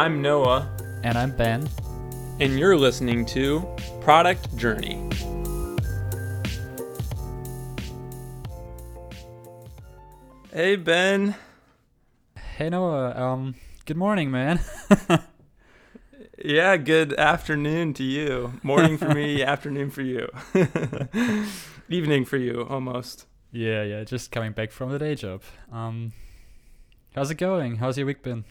I'm Noah, And I'm Ben. and you're listening to Product Journey. Hey, Ben. Hey Noah, um, good morning, man. Yeah, good afternoon to you. Morning for me, afternoon for you. Evening for you, almost. yeah, yeah, just coming back from the day job. Um, how's it going? How's your week been?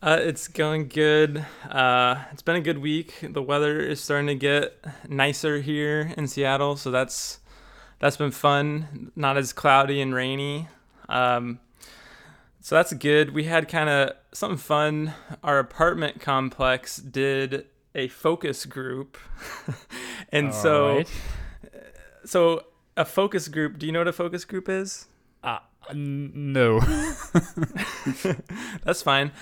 Uh, it's going good. Uh, it's been a good week. The weather is starting to get nicer here in Seattle, so that's that's been fun. Not as cloudy and rainy. Um, so that's good. We had kind of something fun. Our apartment complex did a focus group, and so Alright. so a focus group. Do you know what a focus group is? Uh, n- no. That's fine.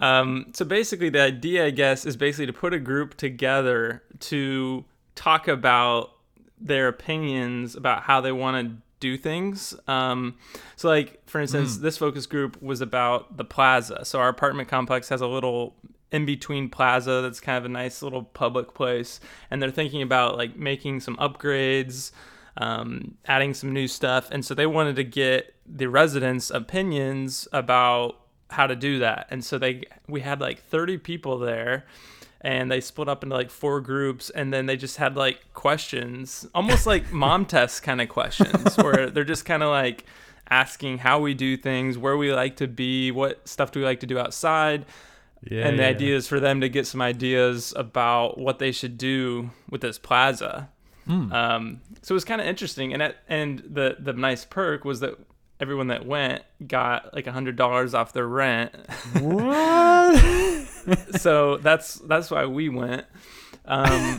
Um, so basically, the idea, I guess, is basically to put a group together to talk about their opinions about how they want to do things. Um, so, like for instance, this focus group was about the plaza. So our apartment complex has a little in between plaza that's kind of a nice little public place, and they're thinking about like making some upgrades. Um, adding some new stuff, and so they wanted to get the residents' opinions about how to do that. And so they we had like 30 people there and they split up into like four groups and then they just had like questions, almost like mom test kind of questions where they're just kind of like asking how we do things, where we like to be, what stuff do we like to do outside. Yeah, and the yeah. idea is for them to get some ideas about what they should do with this plaza. Hmm. Um, so it was kind of interesting, and at, and the the nice perk was that everyone that went got like a hundred dollars off their rent. what? so that's that's why we went. Um,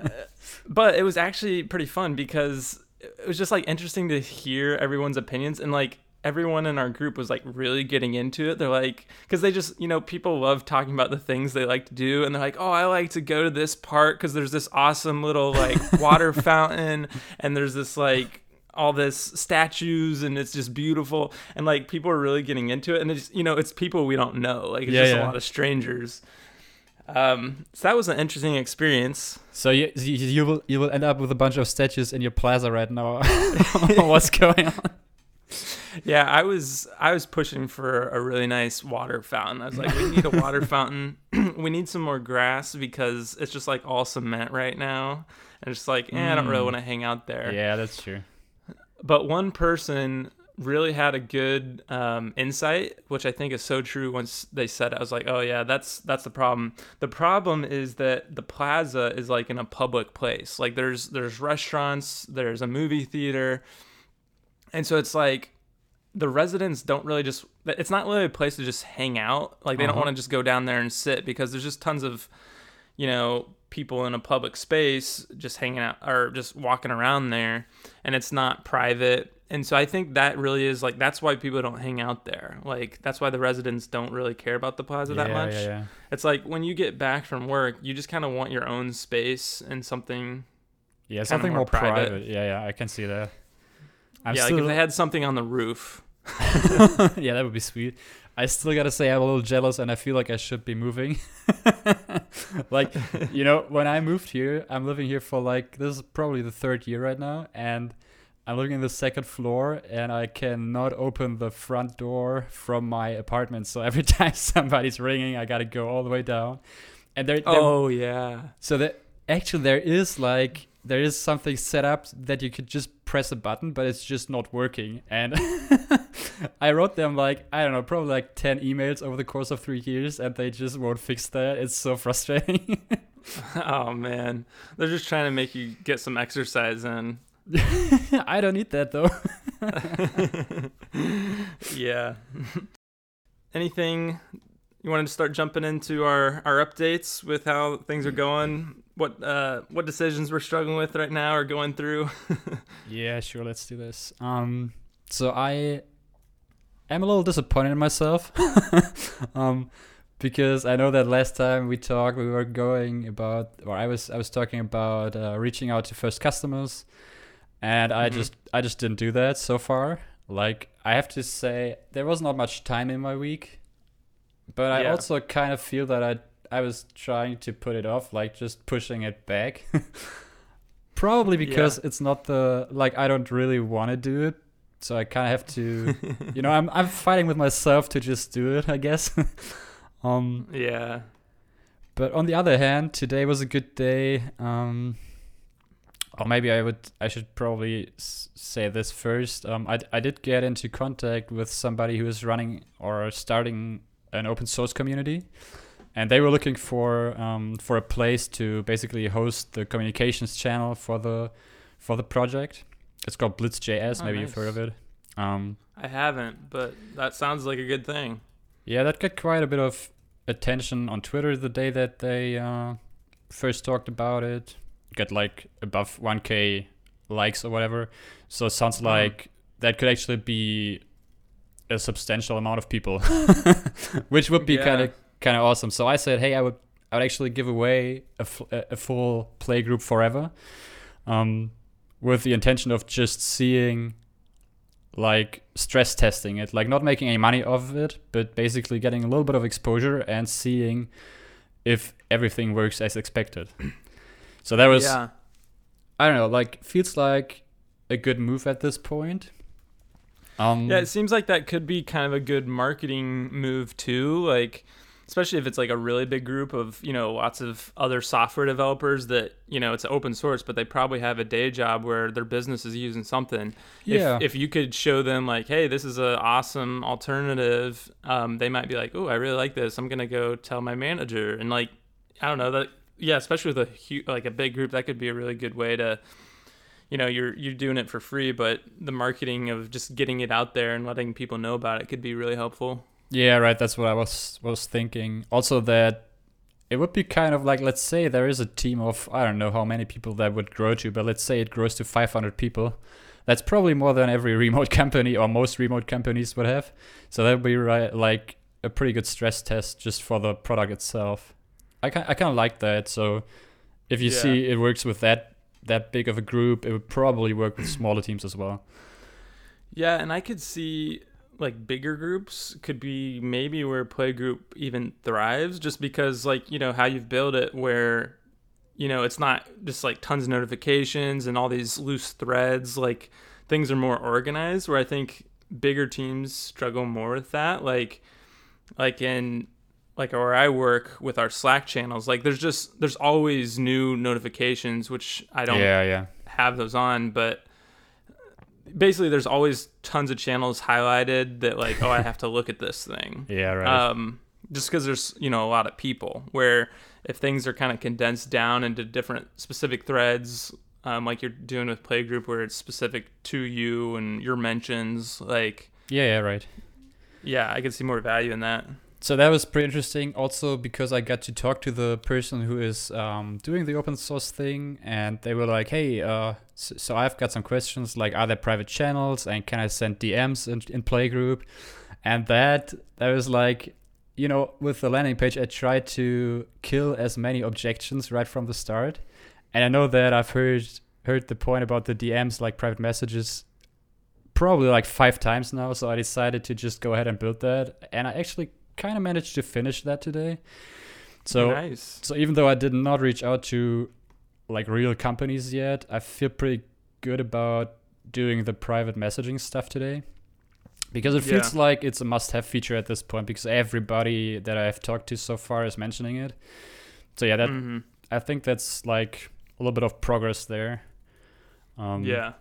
but it was actually pretty fun because it was just like interesting to hear everyone's opinions and like everyone in our group was like really getting into it. They're like, because they just, you know, people love talking about the things they like to do. And they're like, oh, I like to go to this park because there's this awesome little like water fountain and there's this like, all this statues and it's just beautiful and like people are really getting into it and it's you know it's people we don't know like it's Yeah, just a lot of strangers um so that was an interesting experience so you, you you will you will end up with a bunch of statues in your plaza right now. What's going on? Yeah, I was I was pushing for a really nice water fountain. I was like, we need a water fountain. we need some more grass because it's just like all cement right now. And it's just like, eh, I don't really Mm. want to hang out there. Yeah, that's true. But one person really had a good um, insight, which I think is so true. Once they said it, I was like, oh yeah, that's that's the problem. The problem is that the plaza is like in a public place. Like there's there's restaurants, there's a movie theater, and so it's like the residents don't really just it's not really a place to just hang out like they don't Uh-huh. want to just go down there and sit because there's just tons of you know people in a public space just hanging out or just walking around there and it's not private and so i think that really is like that's why people don't hang out there like that's why the residents don't really care about the plaza that much Yeah, yeah. it's like when you get back from work you just kind of want your own space and something Yeah, something more more private. private. Yeah, yeah, I can see that. I'm yeah like if they had something on the roof yeah, that would be sweet. I still gotta say I'm a little jealous, and I feel like I should be moving. like, you know, when I moved here, I'm living here for like this is probably the third year right now, and I'm living in the second floor, and I cannot open the front door from my apartment. So every time somebody's ringing, I gotta go all the way down. And there, oh yeah so that actually there is like there is something set up that you could just press a button, but it's just not working. And I wrote them like I don't know, probably like ten emails over the course of three years, and they just won't fix that. It's so frustrating. Oh man, they're just trying to make you get some exercise in. I don't need that though. yeah. Anything you wanted to start jumping into our our updates with how things are going? What uh what decisions we're struggling with right now or going through? Yeah, sure, let's do this. Um, so I am a little disappointed in myself, um, because I know that last time we talked, we were going about, or I was, I was talking about uh, reaching out to first customers, and I Mhm. just, I just didn't do that so far. Like I have to say, there was not much time in my week but I also kind of feel that I I was trying to put it off, like just pushing it back. Probably because it's not the like I don't really want to do it, so I kind of have to. you know, I'm I'm fighting with myself to just do it, I guess. um, Yeah. but on the other hand, today was a good day. Um, or maybe I would I should probably s- say this first. Um, I I did get into contact with somebody who is running or starting an open source community, and they were looking for um for a place to basically host the communications channel for the for the project. It's called Blitz.js. Oh, maybe you've heard of it. Um, I haven't, but that sounds like a good thing. Yeah, that got quite a bit of attention on Twitter the day that they uh, first talked about it. Got like above 1k likes or whatever. So it sounds Mhm. like that could actually be a substantial amount of people, which would be Yeah. kind of kind of awesome. So I said, hey, I would I would actually give away a, a full Playgroup forever, um, with the intention of just seeing like stress testing it, like not making any money off of it, but basically getting a little bit of exposure and seeing if everything works as expected. So that was yeah. I don't know, like feels like a good move at this point. Um Yeah, it seems like that could be kind of a good marketing move too. Like, especially if it's like a really big group of you know lots of other software developers that you know it's open source, but they probably have a day job where their business is using something. yeah. If, if you could show them like, hey, this is an awesome alternative, um, they might be like, oh, I really like this. I'm gonna go tell my manager, and like, I don't know that. Yeah, especially with a hu- like a big group, that could be a really good way to you know you're you're doing it for free but the marketing of just getting it out there and letting people know about it could be really helpful Yeah, right. That's what I was was thinking. Also, that it would be kind of like let's say there is a team of I don't know how many people that would grow to, but let's say it grows to 500 people. That's probably more than every remote company or most remote companies would have. So that would be right, like a pretty good stress test just for the product itself. I kind I kind of like that. So if you Yeah. see it works with that that big of a group, it would probably work with smaller teams as well. yeah and i could see like bigger groups could be maybe where playgroup even thrives just because like you know how you've built it where you know it's not just like tons of notifications and all these loose threads like things are more organized where i think bigger teams struggle more with that like like in like where I work with our Slack channels, like there's just there's always new notifications, which I don't Yeah, yeah. have those on, but basically there's always tons of channels highlighted that like oh I have to look at this thing. Yeah, right. Um, just because there's you know a lot of people where if things are kind of condensed down into different specific threads um, like you're doing with playgroup where it's specific to you and your mentions like yeah, yeah, right. yeah i could see more value in that So that was pretty interesting. Also, because I got to talk to the person who is um, doing the open source thing, and they were like, "Hey, uh, so, I've got some questions. Like, are there private channels, and can I send DMs in, in Playgroup?" And that that was like, you know, with the landing page, I tried to kill as many objections right from the start. And I know that I've heard heard the point about the DMs, like private messages, probably like five times now. So I decided to just go ahead and build that, and I actually kind of managed to finish that today. So nice so even though I did not reach out to like real companies yet, I feel pretty good about doing the private messaging stuff today. Because it feels like it's a must-have feature at this point because everybody that I've talked to so far is mentioning it. So yeah, that hmm I think that's like a little bit of progress there. Um, yeah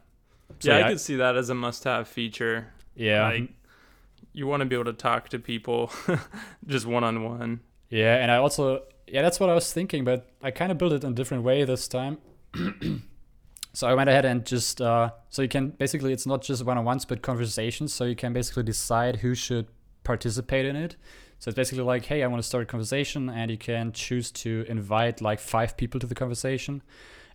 so yeah yeah, i could see that as a must-have feature yeah, like you want to be able to talk to people just one-on-one Yeah, and I also yeah, that's what I was thinking, but I kind of built it in a different way this time. so I went ahead and just uh, so you can basically it's not just one-on-ones but conversations, so you can basically decide who should participate in it. So it's basically like, hey, I want to start a conversation, and you can choose to invite like five people to the conversation,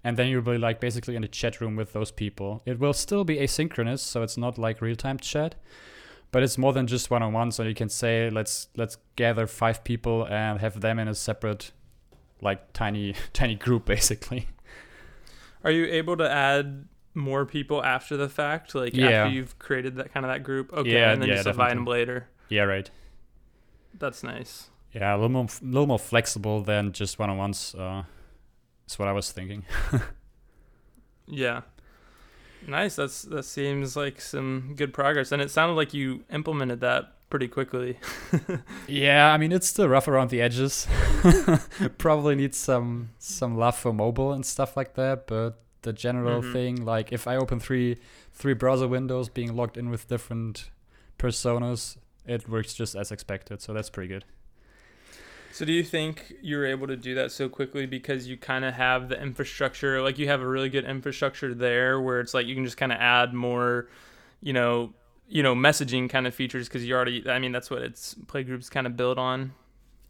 and then you'll be like basically in a chat room with those people. It will still be asynchronous, so it's not like real-time chat, but it's more than just one-on-one. So you can say, let's let's gather five people and have them in a separate, like tiny tiny group, basically. Are you able to add more people after the fact, like Yeah. after you've created that kind of that group? Okay, Yeah, and then yeah, just invite them definitely. later. Yeah, right. that's nice. Yeah, a little more, a little more flexible than just one-on-ones. Uh, is what I was thinking. yeah, nice. That's that seems like some good progress, and it sounded like you implemented that pretty quickly. yeah, I mean it's still rough around the edges. Probably needs some some love for mobile and stuff like that, but the general mm-hmm. thing, like if I open three three browser windows being logged in with different personas, it works just as expected. So that's pretty good. So do you think you were able to do that so quickly because you kind of have the infrastructure, like you have a really good infrastructure there, where it's like you can just kind of add more, you know, you know, messaging kind of features because you already, I mean, that's what it's playgroups kind of build on.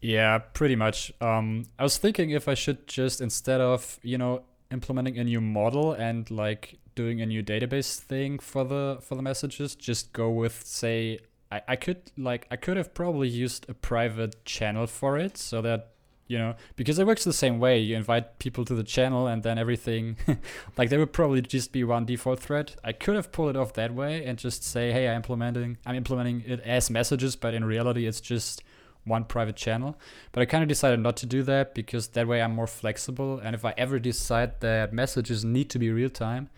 Yeah, pretty much. Um, I was thinking if I should just instead of you know implementing a new model and like doing a new database thing for the for the messages just go with say I, I could like I could have probably used a private channel for it so that you know because it works the same way you invite people to the channel and then everything like there would probably just be one default thread i could have pulled it off that way and just say hey i'm implementing i'm implementing it as messages but in reality it's just one private channel. But I kind of decided not to do that because that way I'm more flexible. And if I ever decide that messages need to be real time,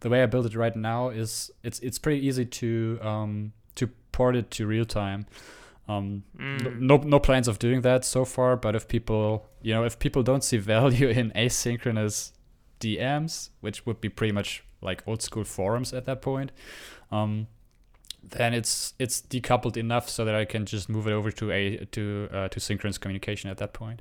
the way I build it right now is it's it's pretty easy to um, port it to real time. Um, mm. no no plans of doing that so far. But if people you know if people don't see value in asynchronous DMs, which would be pretty much like old school forums at that point, um, then it's it's decoupled enough so that I can just move it over to a to uh, to synchronous communication at that point.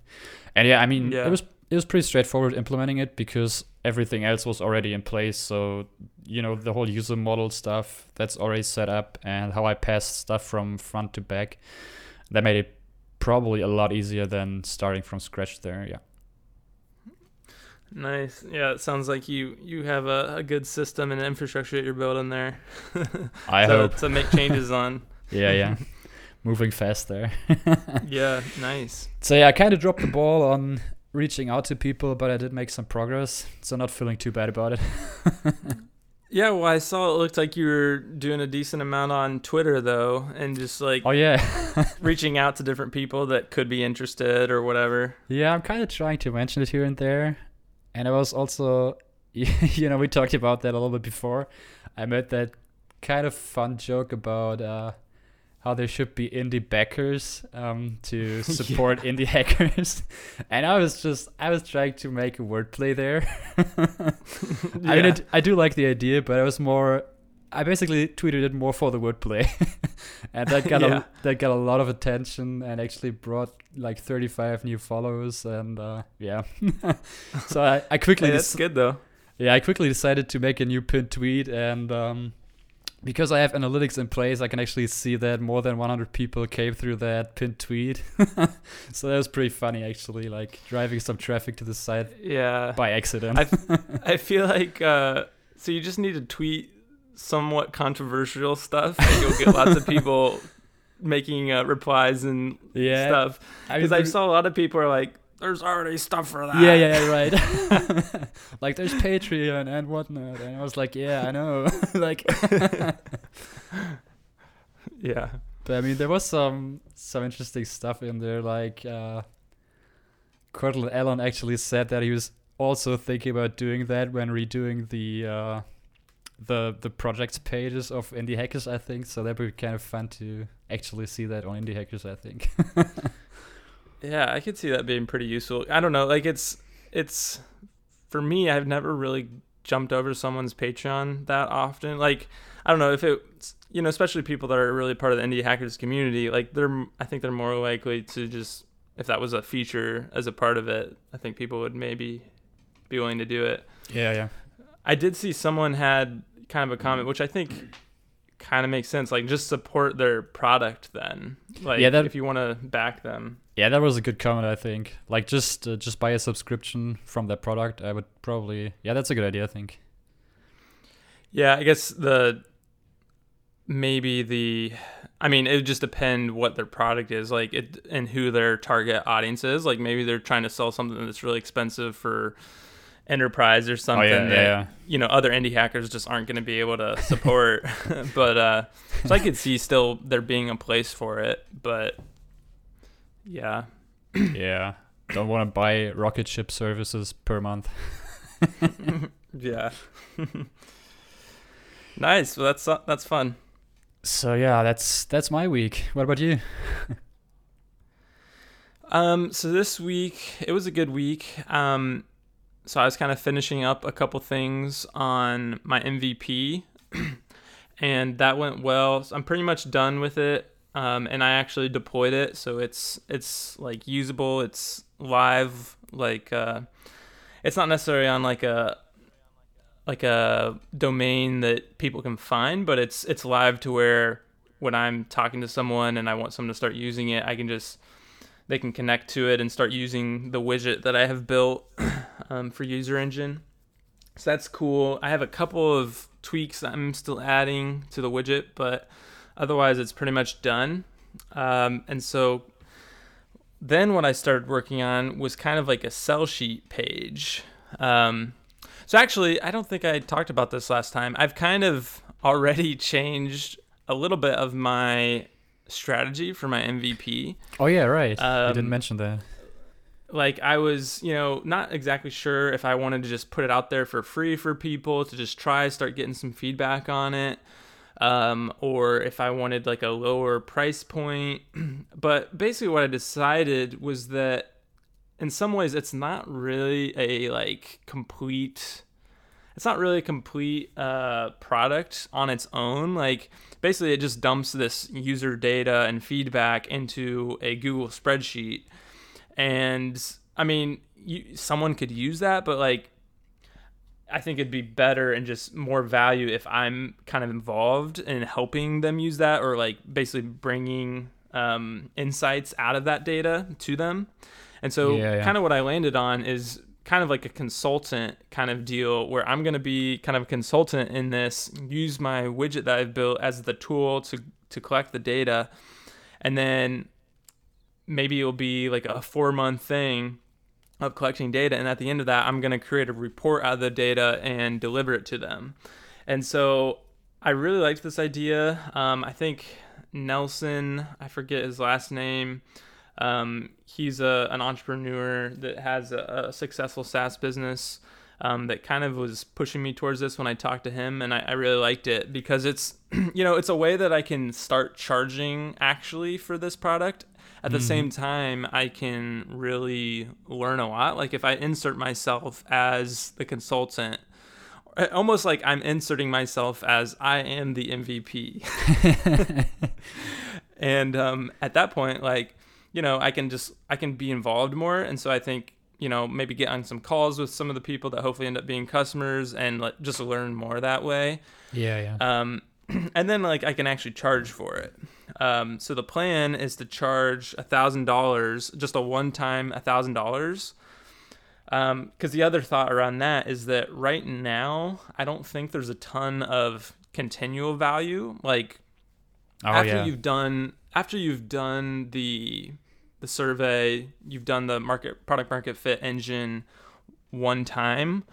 And yeah, I mean yeah. it was it was pretty straightforward implementing it because everything else was already in place. So you know the whole user model stuff that's already set up and how I pass stuff from front to back. That made it probably a lot easier than starting from scratch there. Yeah. Nice. Yeah, it sounds like you you have a, a good system and infrastructure that you're building there. I so, hope to make changes on. yeah, yeah. Moving fast there. yeah, nice. So yeah, I kind of dropped the ball on reaching out to people, but I did make some progress, so not feeling too bad about it. yeah, well, I saw it looked like you were doing a decent amount on Twitter though, and just like oh yeah, reaching out to different people that could be interested or whatever. Yeah, I'm kind of trying to mention it here and there. And I was also, you know, we talked about that a little bit before. I made that kind of fun joke about uh, how there should be indie backers um, to support yeah. indie hackers, and I was just I was trying to make a wordplay there. yeah. I mean, it, I do like the idea, but I was more. I basically tweeted it more for the wordplay, and that got yeah. a that got a lot of attention and actually brought like 35 new followers and uh, yeah so i, I quickly hey, that's good though yeah i quickly decided to make a new pinned tweet and um, because i have analytics in place i can actually see that more than 100 people came through that pinned tweet. So that was pretty funny actually like driving some traffic to the site yeah. by accident. I, I feel like uh, so you just need to tweet somewhat controversial stuff and you'll get lots of people making uh, replies and yeah. stuff. Because I, mean, I saw a lot of people are like there's already stuff for that. Yeah yeah right. Like there's patreon and whatnot. And i was like yeah i know. Like yeah. But i mean there was some some interesting stuff in there. Like uh Courtland Allen actually said that he was also thinking about doing that when redoing the uh the the project pages of indie hackers i think. So that would be kind of fun to actually see that on indie hackers i think yeah i could see that being pretty useful i don't know like it's it's for me i've never really jumped over someone's patreon that often like i don't know if it, you know especially people that are really part of the indie hackers community like they're i think they're more likely to just if that was a feature as a part of it i think people would maybe be willing to do it yeah yeah I did see someone had kind of a comment, which I think kind of makes sense. Like, just support their product then. Like, yeah, that, if you want to back them. Yeah, that was a good comment. I think. Like, just uh, just buy a subscription from that product. I would probably. Yeah, that's a good idea. I think. Yeah, I guess the maybe the I mean, it would just depend what their product is, like it and who their target audience is. Like maybe they're trying to sell something that's really expensive for enterprise or something oh, yeah, that yeah. you know other indie hackers just aren't going to be able to support but uh so i could see still there being a place for it but Yeah. yeah. Don't want to buy rocket ship services per month. yeah. nice. Well, that's uh, that's fun. So yeah, that's that's my week. What about you? um. So this week it was a good week. Um. So I was kind of finishing up a couple things on my MVP, and that went well. So I'm pretty much done with it. Um, and I actually deployed it, so it's it's like usable. It's live. Like uh, it's not necessarily on like a like a domain that people can find, but it's it's live to where when I'm talking to someone and I want someone to start using it, I can just they can connect to it and start using the widget that I have built um, for User Engine. So that's cool. I have a couple of tweaks I'm still adding to the widget, but otherwise it's pretty much done. Um, and so then what I started working on was kind of like a sell sheet page. Um, so actually, I don't think I talked about this last time. I've kind of already changed a little bit of my strategy for my MVP. Oh yeah, right. Um, you didn't mention that. Like I was, you know, not exactly sure if I wanted to just put it out there for free for people to just try, start getting some feedback on it, um, or if I wanted like a lower price point. but basically, what I decided was that in some ways it's not really a like complete it's not really a complete uh, product on its own. Like basically, it just dumps this user data and feedback into a Google spreadsheet, and I mean, you, someone could use that, but like, I think it'd be better and just more value if I'm kind of involved in helping them use that, or like basically bringing um, insights out of that data to them. And so, Yeah, yeah. kind of what I landed on is kind of like a consultant kind of deal where I'm going to be kind of a consultant in this, use my widget that I've built as the tool to, to collect the data. And then maybe it'll be like a four month thing of collecting data. And at the end of that, I'm going to create a report out of the data and deliver it to them. And so I really liked this idea. Um, I think Nelson, I forget his last name. Um, he's a, an entrepreneur that has a, a successful SaaS business um, that kind of was pushing me towards this when I talked to him, and I, I really liked it because it's, you know, it's a way that I can start charging actually for this product. At the same time, I can really learn a lot. Like if I insert myself as the consultant, almost like I'm inserting myself as I am the MVP. and um, at that point, like you know, I can just I can be involved more, and so I think you know maybe get on some calls with some of the people that hopefully end up being customers and like just learn more that way. Yeah, yeah. Um, and then like I can actually charge for it. Um, so the plan is to charge a thousand dollars, just a one-time a thousand dollars. Um, because the other thought around that is that right now I don't think there's a ton of continual value. Like oh after yeah. you've done after you've done the the survey, you've done the market product market fit engine one time.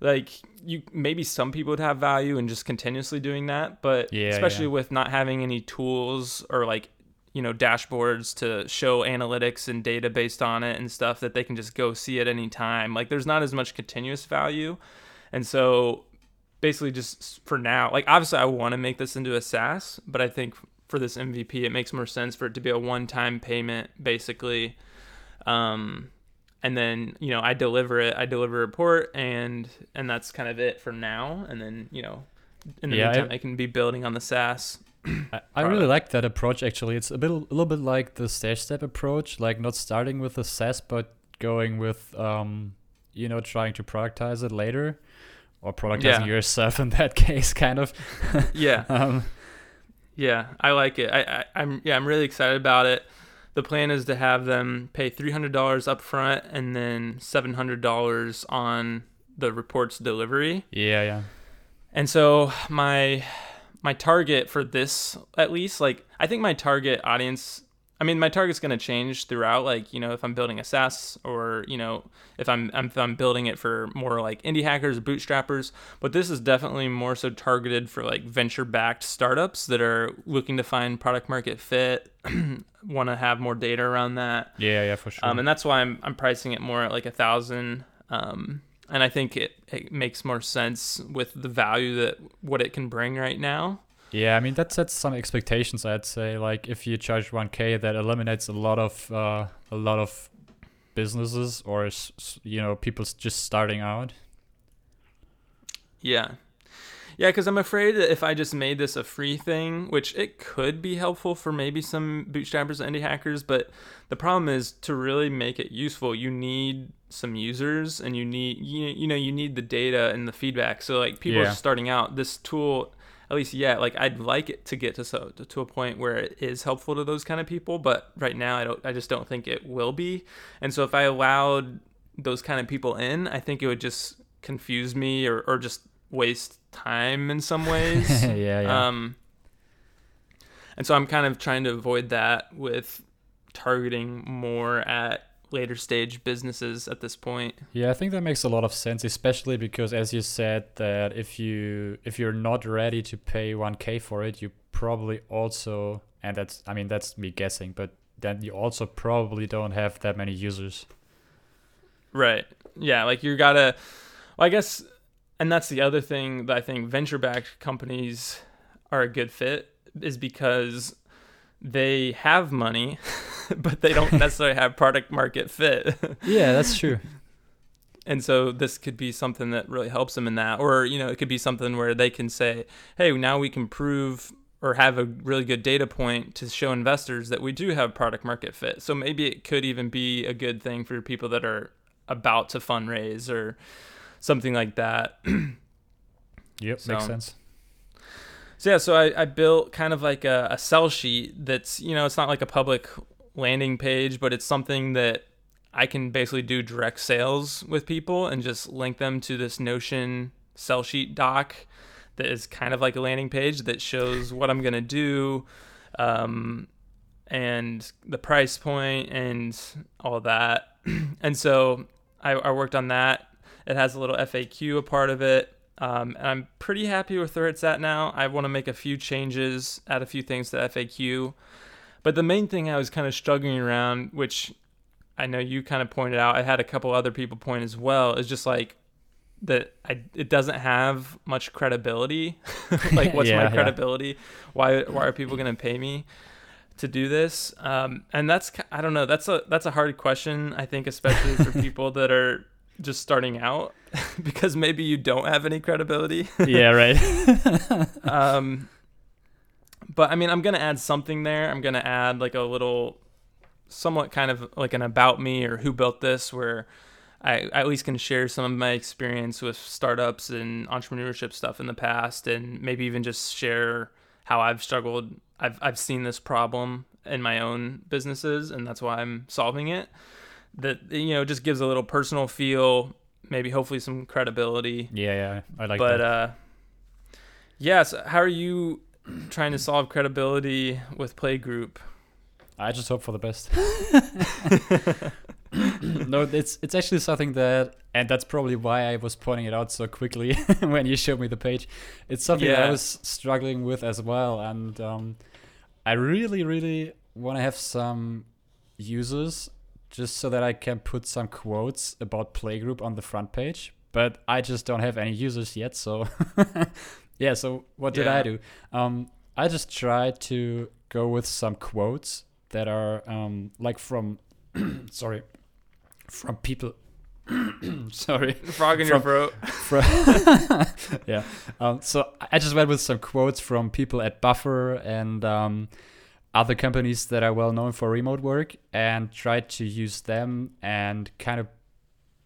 Like you maybe some people would have value in just continuously doing that, but Yeah, especially yeah. with not having any tools or like you know dashboards to show analytics and data based on it and stuff that they can just go see at any time. Like there's not as much continuous value. And so basically just for now, like obviously I want to make this into a SaaS, but I think for this MVP it makes more sense for it to be a one-time payment basically. Um and then, you know, I deliver it, I deliver a report and and that's kind of it for now and then, you know, in the Yeah, I- meantime I can be building on the SaaS. I, I really like that approach actually. It's a bit a little bit like the stage step approach, like not starting with the SaaS but going with um you know trying to productize it later or productizing Yeah. yourself in that case kind of. Yeah. Um Yeah, I like it. I, I I'm yeah, I'm really excited about it. The plan is to have them pay three hundred dollars up front and then seven hundred dollars on the reports delivery. yeah, yeah. And so my my target for this at least, like I think my target audience I mean, my target's going to change throughout. Like, you know, if I'm building a SaaS or, you know, if I'm, if I'm building it for more like indie hackers, bootstrappers. But this is definitely more so targeted for like venture backed startups that are looking to find product market fit, want to have more data around that. Yeah, yeah, for sure. Um, and that's why I'm, I'm pricing it more at like a thousand. Um, and I think it, it makes more sense with the value that what it can bring right now. Yeah, I mean that sets some expectations. I'd say like if you charge 1k, that eliminates a lot of uh, a lot of businesses or you know people just starting out. Yeah, yeah, because I'm afraid that if I just made this a free thing, which it could be helpful for maybe some bootstrappers and indie hackers, but the problem is to really make it useful, you need some users and you need you, you know you need the data and the feedback. So like people yeah. starting out, this tool at least yet like i'd like it to get to so to a point where it is helpful to those kind of people but right now i don't i just don't think it will be. And so if i allowed those kind of people in i think it would just confuse me or, or just waste time in some ways. yeah, yeah. Um and so i'm kind of trying to avoid that with targeting more at later stage businesses at this point. Yeah, I think that makes a lot of sense, especially because as you said that if you if you're not ready to pay 1k for it, you probably also and that's I mean that's me guessing, but then you also probably don't have that many users. Right. Yeah, like you got to well, I guess and that's the other thing that I think venture backed companies are a good fit is because they have money but they don't necessarily have product market fit. yeah, that's true. And so this could be something that really helps them in that. Or, you know, it could be something where they can say, hey, now we can prove or have a really good data point to show investors that we do have product market fit. So maybe it could even be a good thing for people that are about to fundraise or something like that. yep, so, makes sense. So yeah, so I, I built kind of like a, a sell sheet that's, you know, it's not like a public landing page, but it's something that I can basically do direct sales with people and just link them to this Notion sell sheet doc that is kind of like a landing page that shows what I'm going to do um, and the price point and all that. and so I, I, worked on that. It has a little FAQ a part of it. Um, and I'm pretty happy with where it's at now. I want to make a few changes, add a few things to FAQ. But the main thing I was kind of struggling around, which I know you kind of pointed out, I had a couple other people point as well, is just like that I, it doesn't have much credibility. like, what's yeah, my credibility? Yeah. Why why are people going to pay me to do this? Um, and that's I don't know. That's a that's a hard question. I think especially for people that are just starting out because maybe you don't have any credibility. yeah, right. um, but I mean, I'm gonna add something there. I'm gonna add like a little, somewhat kind of like an about me or who built this, where I at least can share some of my experience with startups and entrepreneurship stuff in the past, and maybe even just share how I've struggled. I've I've seen this problem in my own businesses, and that's why I'm solving it. That you know just gives a little personal feel, maybe hopefully some credibility. Yeah, yeah, I like but, that. But uh, yes, yeah, so how are you? Trying to solve credibility with Playgroup. I just hope for the best. no, it's it's actually something that, and that's probably why I was pointing it out so quickly when you showed me the page. It's something yeah. I was struggling with as well, and um, I really, really want to have some users just so that I can put some quotes about Playgroup on the front page. But I just don't have any users yet, so yeah, so what did yeah. I do? Um, I just tried to go with some quotes that are um, like from, sorry, from people. sorry, frog in from, your throat. From yeah. Um, so I just went with some quotes from people at Buffer and um, other companies that are well known for remote work, and tried to use them and kind of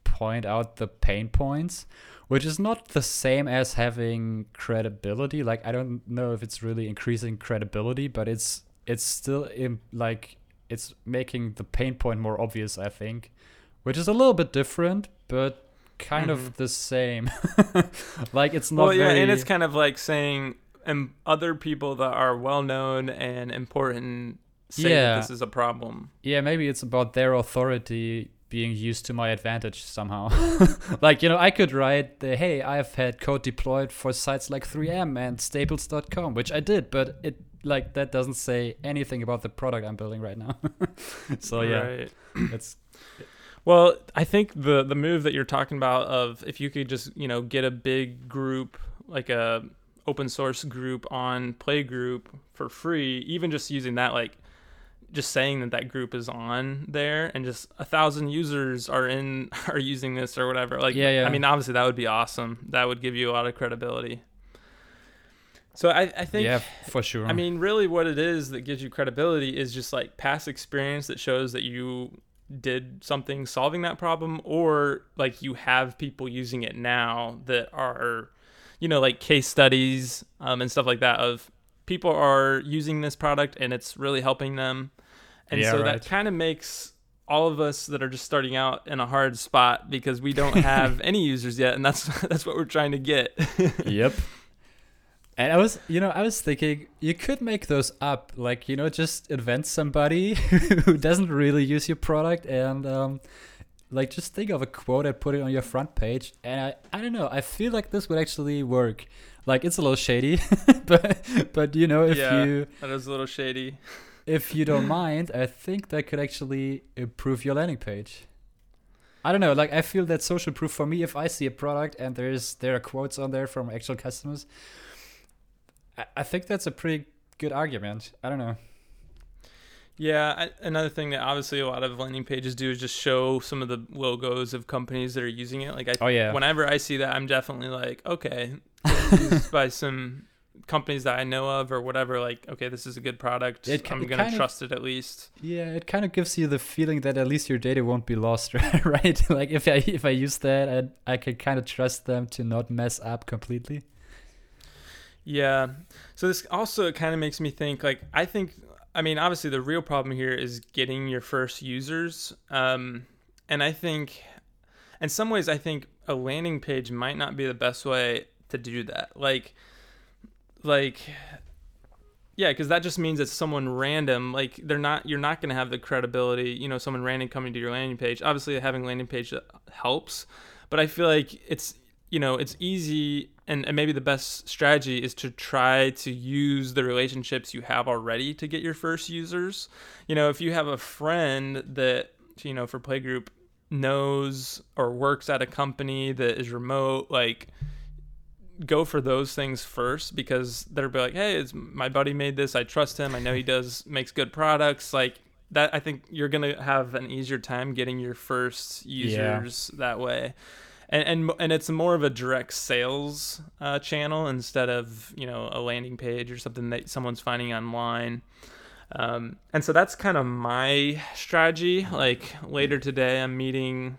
point out the pain points which is not the same as having credibility. Like I don't know if it's really increasing credibility, but it's it's still in, like it's making the pain point more obvious. I think, which is a little bit different, but kind mm-hmm. of the same. like it's not. Well, yeah, very... and it's kind of like saying and other people that are well known and important say Yeah. that this is a problem. Yeah, maybe it's about their authority being used to my advantage somehow. like, you know, I could write, the, hey, I've had code deployed for sites like 3M and staples.com, which I did, but it, like, that doesn't say anything about the product I'm building right now. so, yeah, Right. it's, Well, I think the the move that you're talking about of if you could just you know get a big group like a open source group on Playgroup for free, even just using that like just saying that that group is on there and just a thousand users are in are using this or whatever. Like, Yeah, yeah. I mean, obviously that would be awesome. That would give you a lot of credibility. So I, I think yeah, for sure. I mean, really, what it is that gives you credibility is just like past experience that shows that you did something solving that problem, or like you have people using it now that are, you know, like case studies um, and stuff like that of people are using this product and it's really helping them. And Yeah, so right. that kind of makes all of us that are just starting out in a hard spot because we don't have any users yet, and that's that's what we're trying to get. yep. And I was, you know, I was thinking you could make those up, like you know, just invent somebody who doesn't really use your product, and um, like just think of a quote and put it on your front page. And I, I don't know, I feel like this would actually work. Like it's a little shady, but but you know, if yeah, you that is a little shady. If you don't mind, I think that could actually improve your landing page. I don't know, like I feel that social proof for me. If I see a product and there's there are quotes on there from actual customers, I, I think that's a pretty good argument. I don't know. Yeah, I, another thing that obviously a lot of landing pages do is just show some of the logos of companies that are using it. Like I, Oh yeah, whenever I see that, I'm definitely like, okay, used by some companies that I know of or whatever. Like, okay, this is a good product. It I'm it gonna kind of- trust it at least. yeah. It kind of gives you the feeling that at least your data won't be lost, right? like if I if I use that, I I can kind of trust them to not mess up completely. Yeah. So this also kind of makes me think like I think I mean obviously the real problem here is getting your first users. Um, and I think in some ways I think a landing page might not be the best way to do that. Like like yeah, because that just means it's someone random. Like they're not, you're not going to have the credibility. You know, someone random coming to your landing page. Obviously, having landing page uh, helps, but I feel like it's, you know, it's easy, and, and maybe the best strategy is to try to use the relationships you have already to get your first users. You know, if you have a friend that, you know, for Playgroup knows or works at a company that is remote, like go for those things first because they're be like, hey, it's my buddy made this. I trust him. I know he does makes good products. Like that, I think you're gonna have an easier time getting your first Yeah. users that way. And, and and it's more of a direct sales uh, channel instead of you know a landing page or something that someone's finding online. Um, and so that's kind of my strategy. Like later today, I'm meeting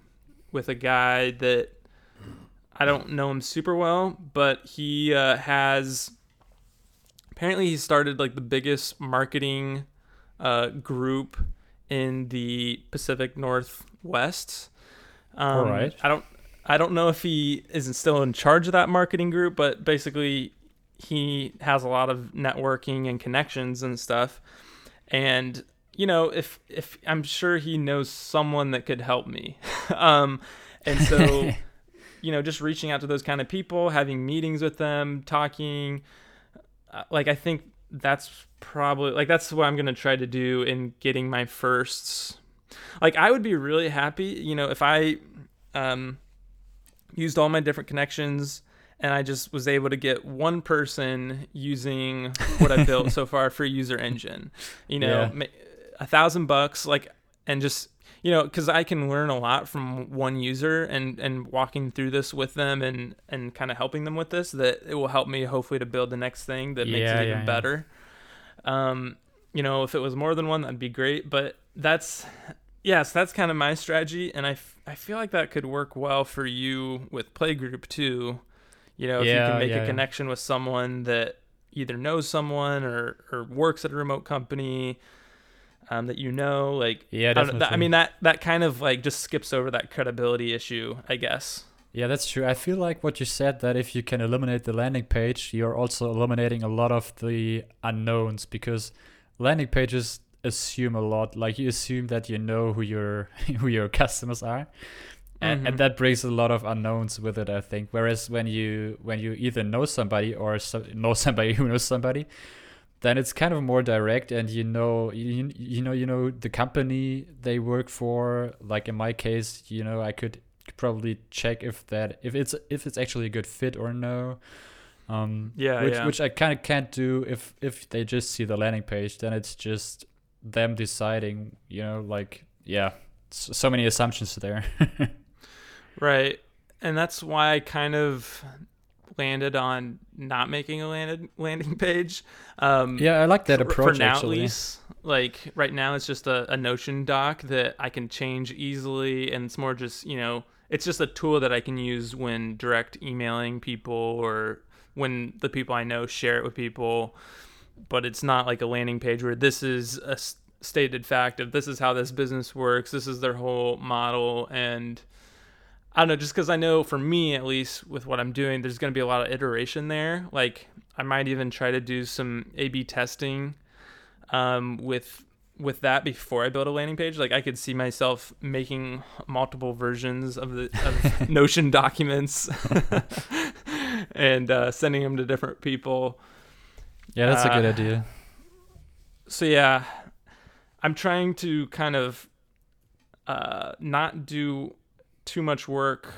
with a guy that I don't know him super well, but he uh, has apparently he started like the biggest marketing uh, group in the Pacific Northwest. Um, All right. I don't I don't know if he isn't still in charge of that marketing group, but basically he has a lot of networking and connections and stuff. And you know, if if I'm sure he knows someone that could help me. um, and so you know, just reaching out to those kind of people, having meetings with them, talking. Uh, like, I think that's probably like that's what I'm gonna try to do in getting my firsts Like, I would be really happy, you know, if I um, used all my different connections and I just was able to get one person using what I built so far for User Engine. You know, Yeah. a thousand bucks, like, and just you know because i can learn a lot from one user and and walking through this with them and and kind of helping them with this that it will help me hopefully to build the next thing that makes Yeah, it even yeah, yeah. better. Um you know if it was more than one that'd be great but that's yes that's kind of my strategy and i, f- I feel like that could work well for you with playgroup too. You know if you can make a connection with someone that either knows someone or or works at a remote company um, that you know like Yeah, I, that- I mean that that kind of like just skips over that credibility issue, I guess. Yeah, that's true. I feel like what you said that if you can eliminate the landing page, you're also eliminating a lot of the unknowns because landing pages assume a lot. Like you assume that you know who your who your customers are. And, Mhm. and that brings a lot of unknowns with it, I think. Whereas when you when you either know somebody or so, know somebody who knows somebody, then it's kind of more direct, and you know you, you know you know the company they work for. Like in my case, you know I could probably check if that if it's if it's actually a good fit or no. Um, Yeah, which yeah. which I kind of can't do if if they just see the landing page. Then it's just them deciding. You know, like yeah, so, so many assumptions there. Right. And that's why I kind of landed on not making a landed landing page. Um, yeah, I like that approach for now actually. at least. Like right now, it's just a, a Notion doc that I can change easily, and it's more just you know, it's just a tool that I can use when direct emailing people or when the people I know share it with people. But it's not like a landing page where this is a stated fact of this is how this business works. This is their whole model, and I don't know, just because I know for me at least with what I'm doing, there's going to be a lot of iteration there. Like I might even try to do some A/B testing um, with with that before I build a landing page. Like I could see myself making multiple versions of the of Notion documents and uh, sending them to different people. Yeah, that's a good Uh, idea. So yeah, I'm trying to kind of uh, not do too much work.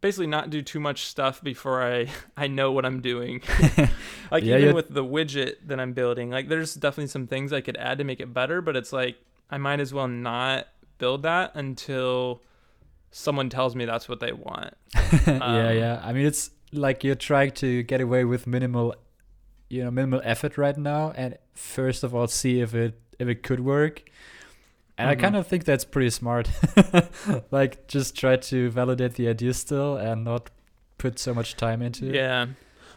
Basically, not do too much stuff before I I know what I'm doing. like Yeah, even with the widget that I'm building, like there's definitely some things I could add to make it better, but it's like I might as well not build that until someone tells me that's what they want. yeah, um, yeah. I mean, it's like you're trying to get away with minimal, you know, minimal effort right now, and first of all, see if it if it could work. And I Mhm. kind of think that's pretty smart. like, just try to validate the idea still, and not put so much time into it. Yeah.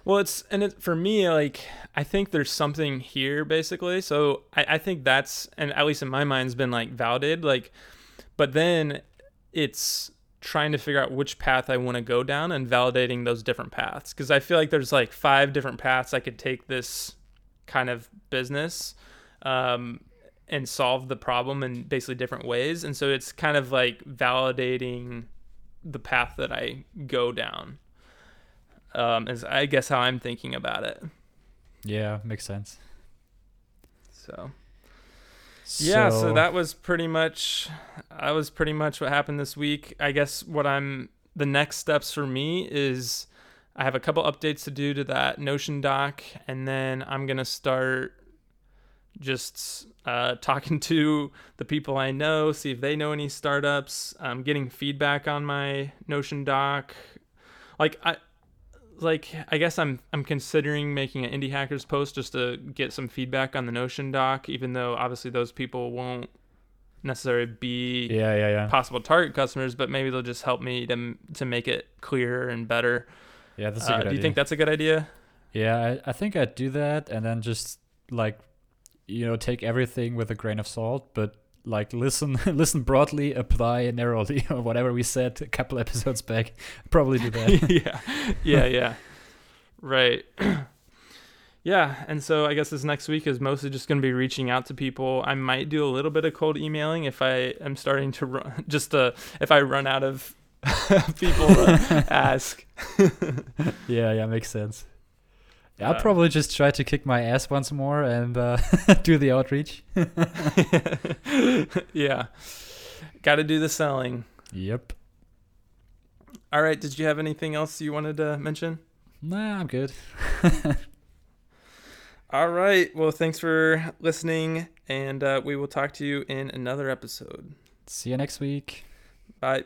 Well, it's and it, for me, like I think there's something here basically. So I, I think that's and at least in my mind has been like validated. Like, but then it's trying to figure out which path I want to go down and validating those different paths because I feel like there's like five different paths I could take this kind of business um, and solve the problem in basically different ways. And so it's kind of like validating the path that I go down um, is I guess how I'm thinking about it. Yeah, makes sense. So yeah, so So- that was pretty much that was pretty much what happened this week. I guess what I'm the next steps for me is I have a couple updates to do to that Notion doc, and then I'm gonna start just uh, talking to the people I know, see if they know any startups. Um, getting feedback on my Notion doc. Like I, like I guess I'm I'm considering making an indie hackers post just to get some feedback on the Notion doc, even though obviously those people won't necessarily be yeah, yeah, yeah. possible target customers, but maybe they'll just help me to to make it clearer and better. Yeah, that's a Uh, do idea. you think that's a good idea? Yeah, I, I think I'd do that and then just like you know, take everything with a grain of salt, but like listen listen broadly, apply narrowly or whatever we said a couple episodes back. Probably do that. yeah, yeah, yeah. Right. yeah, and so I guess this next week is mostly just going to be reaching out to people. I might do a little bit of cold emailing if I am starting to run, just uh, if I run out of people to ask. yeah, yeah, makes sense. Yeah, I'll probably just try to kick my ass once more and uh, do the outreach. yeah, got to do the selling. Yep. All right. Did you have anything else you wanted to mention? Nah, I'm good. All right. Well, thanks for listening, and uh, we will talk to you in another episode. See you next week. Bye.